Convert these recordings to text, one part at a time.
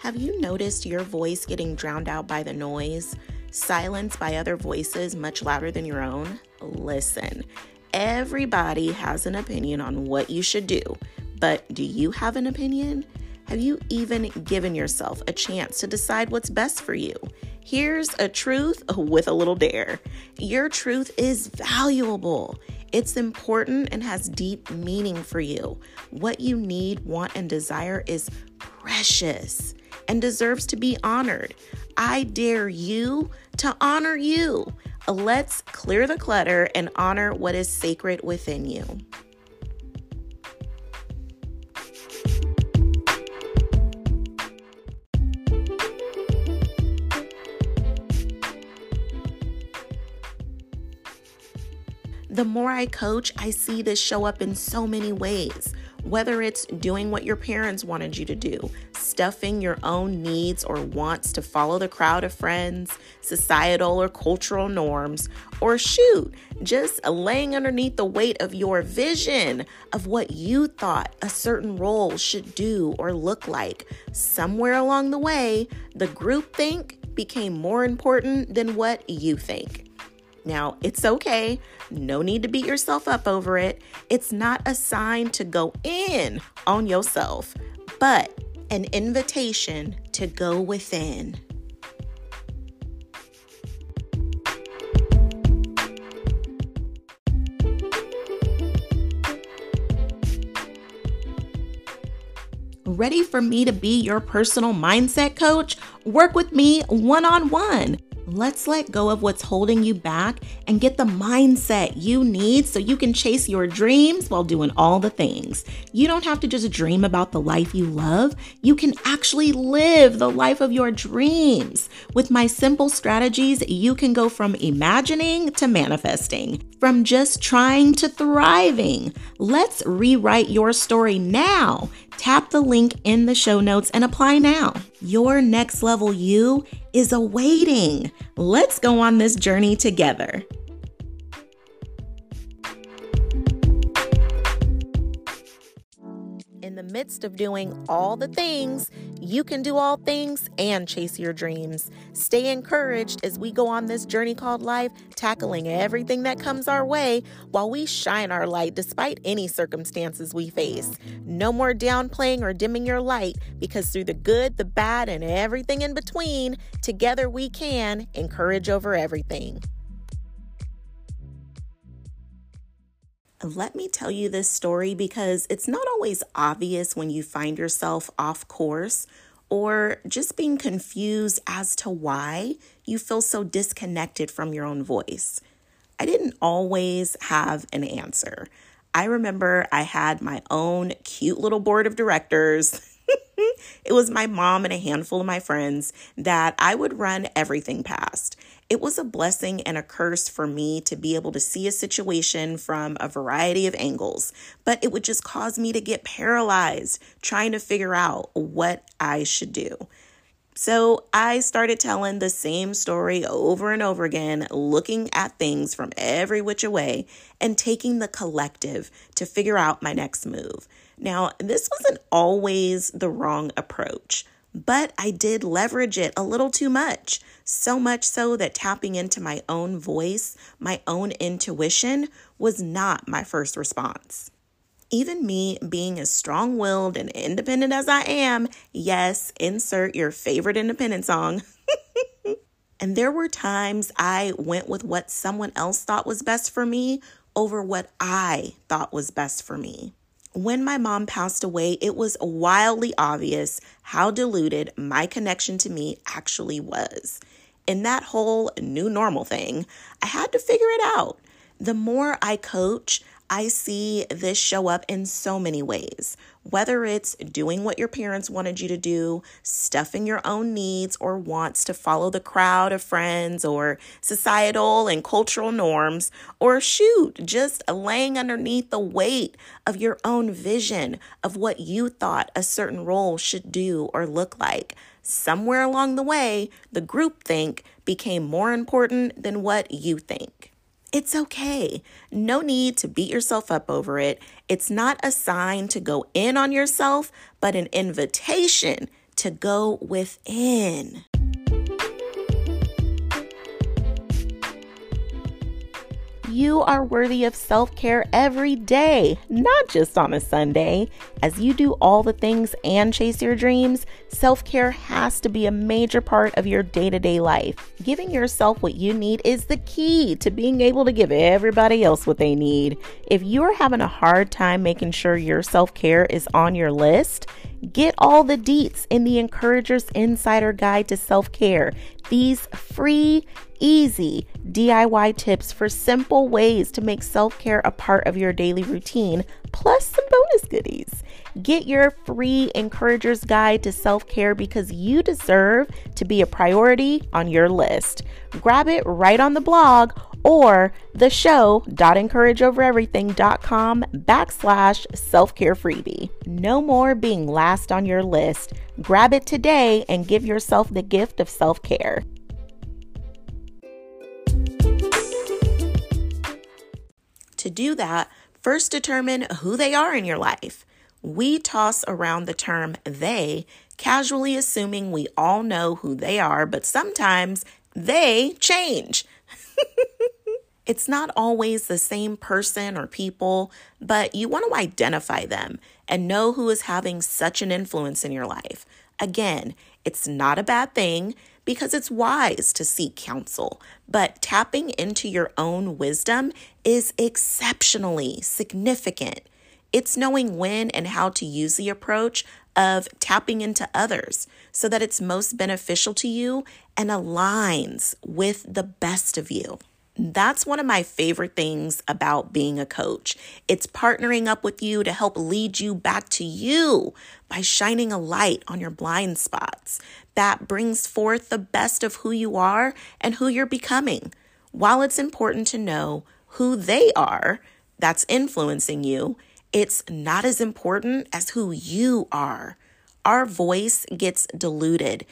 Have you noticed your voice getting drowned out by the noise, silenced by other voices much louder than your own? Listen, everybody has an opinion on what you should do, but do you have an opinion? Have you even given yourself a chance to decide what's best for you? Here's a truth with a little dare. Your truth is valuable. It's important and has deep meaning for you. What you need, want, and desire is precious and deserves to be honored. I dare you to honor you. Let's clear the clutter and honor what is sacred within you. The more I coach, I see this show up in so many ways. Whether it's doing what your parents wanted you to do, stuffing your own needs or wants to follow the crowd of friends, societal or cultural norms, or shoot, just laying underneath the weight of your vision of what you thought a certain role should do or look like. Somewhere along the way, the group think became more important than what you think. Now, it's okay. No need to beat yourself up over it. It's not a sign to go in on yourself, but an invitation to go within. Ready for me to be your personal mindset coach? Work with me one on one. Let's let go of what's holding you back and get the mindset you need so you can chase your dreams while doing all the things. You don't have to just dream about the life you love, you can actually live the life of your dreams. With my simple strategies, you can go from imagining to manifesting, from just trying to thriving. Let's rewrite your story now. Tap the link in the show notes and apply now. Your next level you is awaiting. Let's go on this journey together. The midst of doing all the things, you can do all things and chase your dreams. Stay encouraged as we go on this journey called life, tackling everything that comes our way while we shine our light despite any circumstances we face. No more downplaying or dimming your light because through the good, the bad, and everything in between, together we can encourage over everything. Let me tell you this story because it's not always obvious when you find yourself off course or just being confused as to why you feel so disconnected from your own voice. I didn't always have an answer. I remember I had my own cute little board of directors. it was my mom and a handful of my friends that I would run everything past. It was a blessing and a curse for me to be able to see a situation from a variety of angles, but it would just cause me to get paralyzed trying to figure out what I should do. So I started telling the same story over and over again, looking at things from every which way and taking the collective to figure out my next move. Now, this wasn't always the wrong approach but I did leverage it a little too much. So much so that tapping into my own voice, my own intuition, was not my first response. Even me being as strong willed and independent as I am, yes, insert your favorite independent song. and there were times I went with what someone else thought was best for me over what I thought was best for me when my mom passed away, it was wildly obvious how diluted my connection to me actually was. In that whole new normal thing, I had to figure it out. The more I coach, I see this show up in so many ways. Whether it's doing what your parents wanted you to do, stuffing your own needs or wants to follow the crowd of friends or societal and cultural norms, or shoot, just laying underneath the weight of your own vision of what you thought a certain role should do or look like. Somewhere along the way, the group think became more important than what you think. It's okay. No need to beat yourself up over it. It's not a sign to go in on yourself, but an invitation to go within. You are worthy of self care every day, not just on a Sunday. As you do all the things and chase your dreams, self care has to be a major part of your day to day life. Giving yourself what you need is the key to being able to give everybody else what they need. If you're having a hard time making sure your self care is on your list, Get all the deets in the Encourager's Insider Guide to Self Care. These free, easy DIY tips for simple ways to make self care a part of your daily routine, plus some bonus goodies. Get your free Encourager's Guide to Self Care because you deserve to be a priority on your list. Grab it right on the blog or the show.encourageovereverything.com backslash self-care freebie. No more being last on your list. Grab it today and give yourself the gift of self-care. Do that, first determine who they are in your life. We toss around the term they, casually assuming we all know who they are, but sometimes they change. it's not always the same person or people, but you want to identify them and know who is having such an influence in your life. Again, it's not a bad thing because it's wise to seek counsel, but tapping into your own wisdom is exceptionally significant. It's knowing when and how to use the approach of tapping into others so that it's most beneficial to you and aligns with the best of you. That's one of my favorite things about being a coach. It's partnering up with you to help lead you back to you by shining a light on your blind spots that brings forth the best of who you are and who you're becoming. While it's important to know who they are that's influencing you, it's not as important as who you are. Our voice gets diluted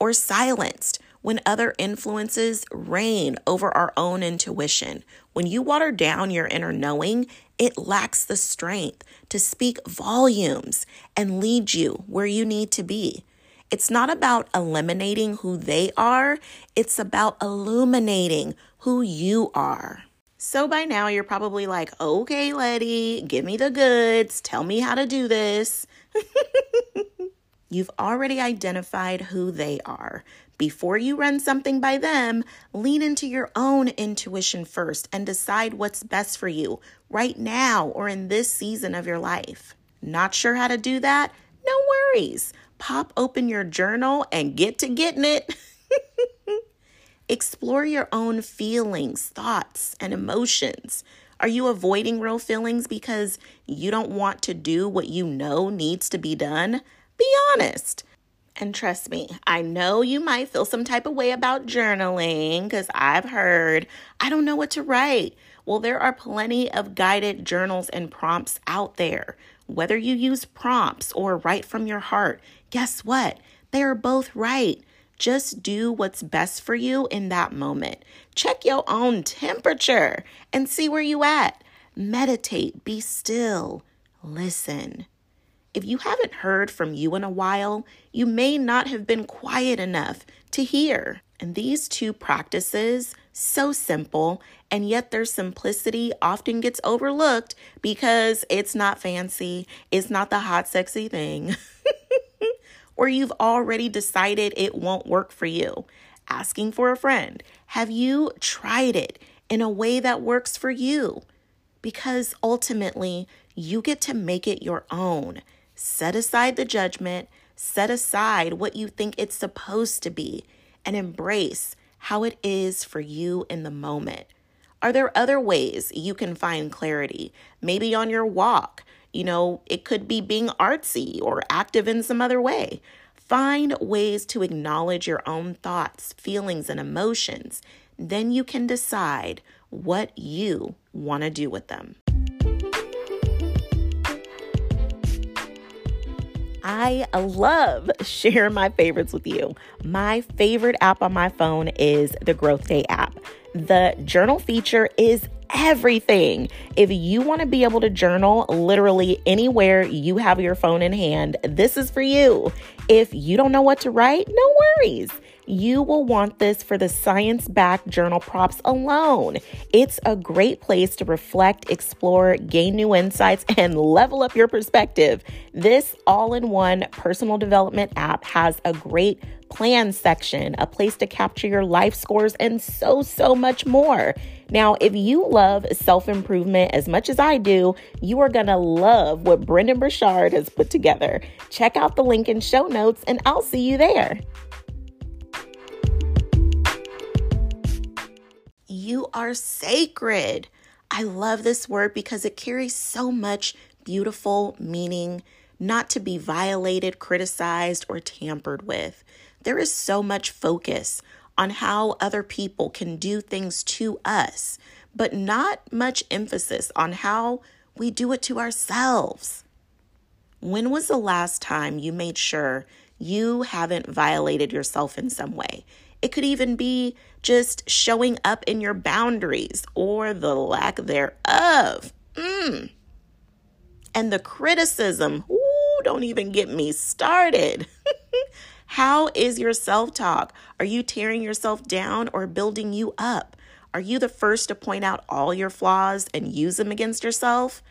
or silenced when other influences reign over our own intuition. When you water down your inner knowing, it lacks the strength to speak volumes and lead you where you need to be. It's not about eliminating who they are, it's about illuminating who you are. So by now, you're probably like, okay, Letty, give me the goods, tell me how to do this. You've already identified who they are. Before you run something by them, lean into your own intuition first and decide what's best for you right now or in this season of your life. Not sure how to do that? No worries. Pop open your journal and get to getting it. Explore your own feelings, thoughts, and emotions. Are you avoiding real feelings because you don't want to do what you know needs to be done? Be honest. And trust me, I know you might feel some type of way about journaling because I've heard, I don't know what to write. Well, there are plenty of guided journals and prompts out there. Whether you use prompts or write from your heart, guess what? They are both right. Just do what's best for you in that moment. Check your own temperature and see where you at. Meditate, be still, listen. If you haven't heard from you in a while, you may not have been quiet enough to hear. And these two practices, so simple, and yet their simplicity often gets overlooked because it's not fancy, it's not the hot, sexy thing, or you've already decided it won't work for you. Asking for a friend, have you tried it in a way that works for you? Because ultimately, you get to make it your own. Set aside the judgment, set aside what you think it's supposed to be, and embrace how it is for you in the moment. Are there other ways you can find clarity? Maybe on your walk. You know, it could be being artsy or active in some other way. Find ways to acknowledge your own thoughts, feelings, and emotions. Then you can decide what you want to do with them. I love sharing my favorites with you. My favorite app on my phone is the Growth Day app. The journal feature is everything. If you want to be able to journal literally anywhere you have your phone in hand, this is for you. If you don't know what to write, no worries. You will want this for the science backed journal props alone. It's a great place to reflect, explore, gain new insights, and level up your perspective. This all in one personal development app has a great plan section, a place to capture your life scores, and so, so much more. Now, if you love self improvement as much as I do, you are going to love what Brendon Burchard has put together. Check out the link in show notes, and I'll see you there. You are sacred. I love this word because it carries so much beautiful meaning, not to be violated, criticized, or tampered with. There is so much focus on how other people can do things to us, but not much emphasis on how we do it to ourselves. When was the last time you made sure you haven't violated yourself in some way? It could even be just showing up in your boundaries or the lack thereof. Mm. And the criticism, ooh, don't even get me started. How is your self talk? Are you tearing yourself down or building you up? Are you the first to point out all your flaws and use them against yourself?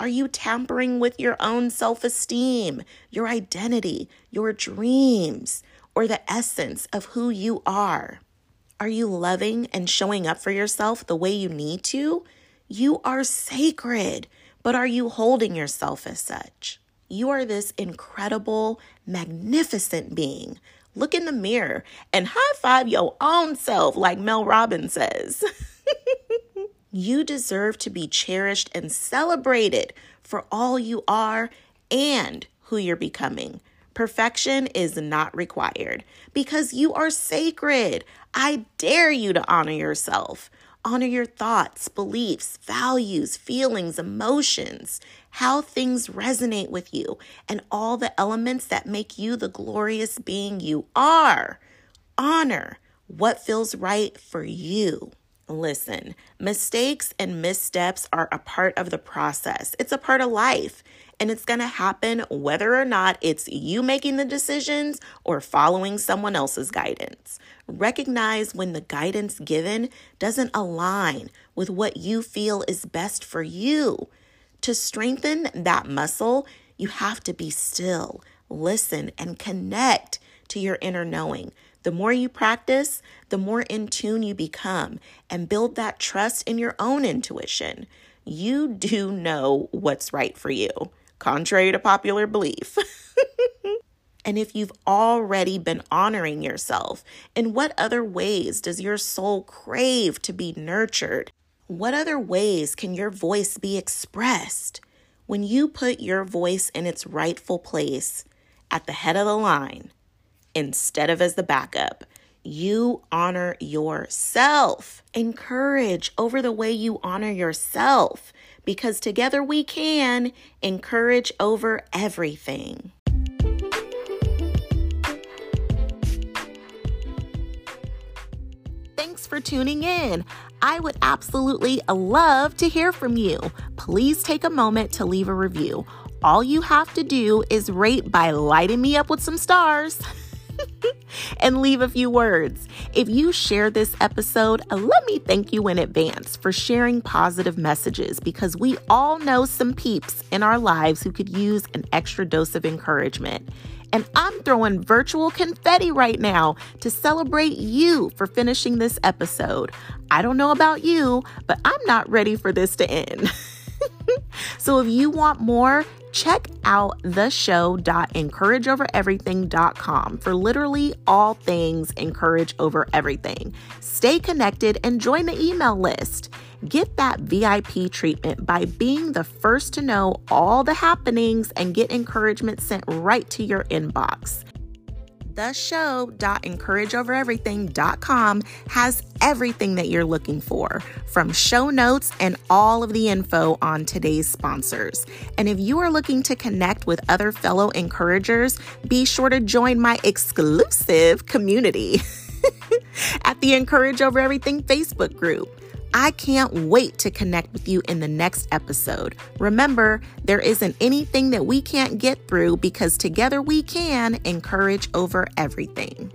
Are you tampering with your own self esteem, your identity, your dreams, or the essence of who you are? Are you loving and showing up for yourself the way you need to? You are sacred, but are you holding yourself as such? You are this incredible, magnificent being. Look in the mirror and high five your own self, like Mel Robbins says. you deserve to be cherished and celebrated for all you are and who you're becoming. Perfection is not required because you are sacred. I dare you to honor yourself. Honor your thoughts, beliefs, values, feelings, emotions, how things resonate with you, and all the elements that make you the glorious being you are. Honor what feels right for you. Listen, mistakes and missteps are a part of the process, it's a part of life. And it's going to happen whether or not it's you making the decisions or following someone else's guidance. Recognize when the guidance given doesn't align with what you feel is best for you. To strengthen that muscle, you have to be still, listen, and connect to your inner knowing. The more you practice, the more in tune you become and build that trust in your own intuition. You do know what's right for you contrary to popular belief. and if you've already been honoring yourself, in what other ways does your soul crave to be nurtured? What other ways can your voice be expressed? When you put your voice in its rightful place at the head of the line instead of as the backup, you honor yourself. Encourage over the way you honor yourself because together we can encourage over everything. Thanks for tuning in. I would absolutely love to hear from you. Please take a moment to leave a review. All you have to do is rate by lighting me up with some stars. and leave a few words. If you share this episode, let me thank you in advance for sharing positive messages because we all know some peeps in our lives who could use an extra dose of encouragement. And I'm throwing virtual confetti right now to celebrate you for finishing this episode. I don't know about you, but I'm not ready for this to end. so if you want more, check out the show.encourageovereverything.com for literally all things encourage over everything. Stay connected and join the email list. Get that VIP treatment by being the first to know all the happenings and get encouragement sent right to your inbox theshow.encourageovereverything.com has everything that you're looking for, from show notes and all of the info on today's sponsors. And if you are looking to connect with other fellow encouragers, be sure to join my exclusive community at the Encourage Over Everything Facebook group. I can't wait to connect with you in the next episode. Remember, there isn't anything that we can't get through because together we can encourage over everything.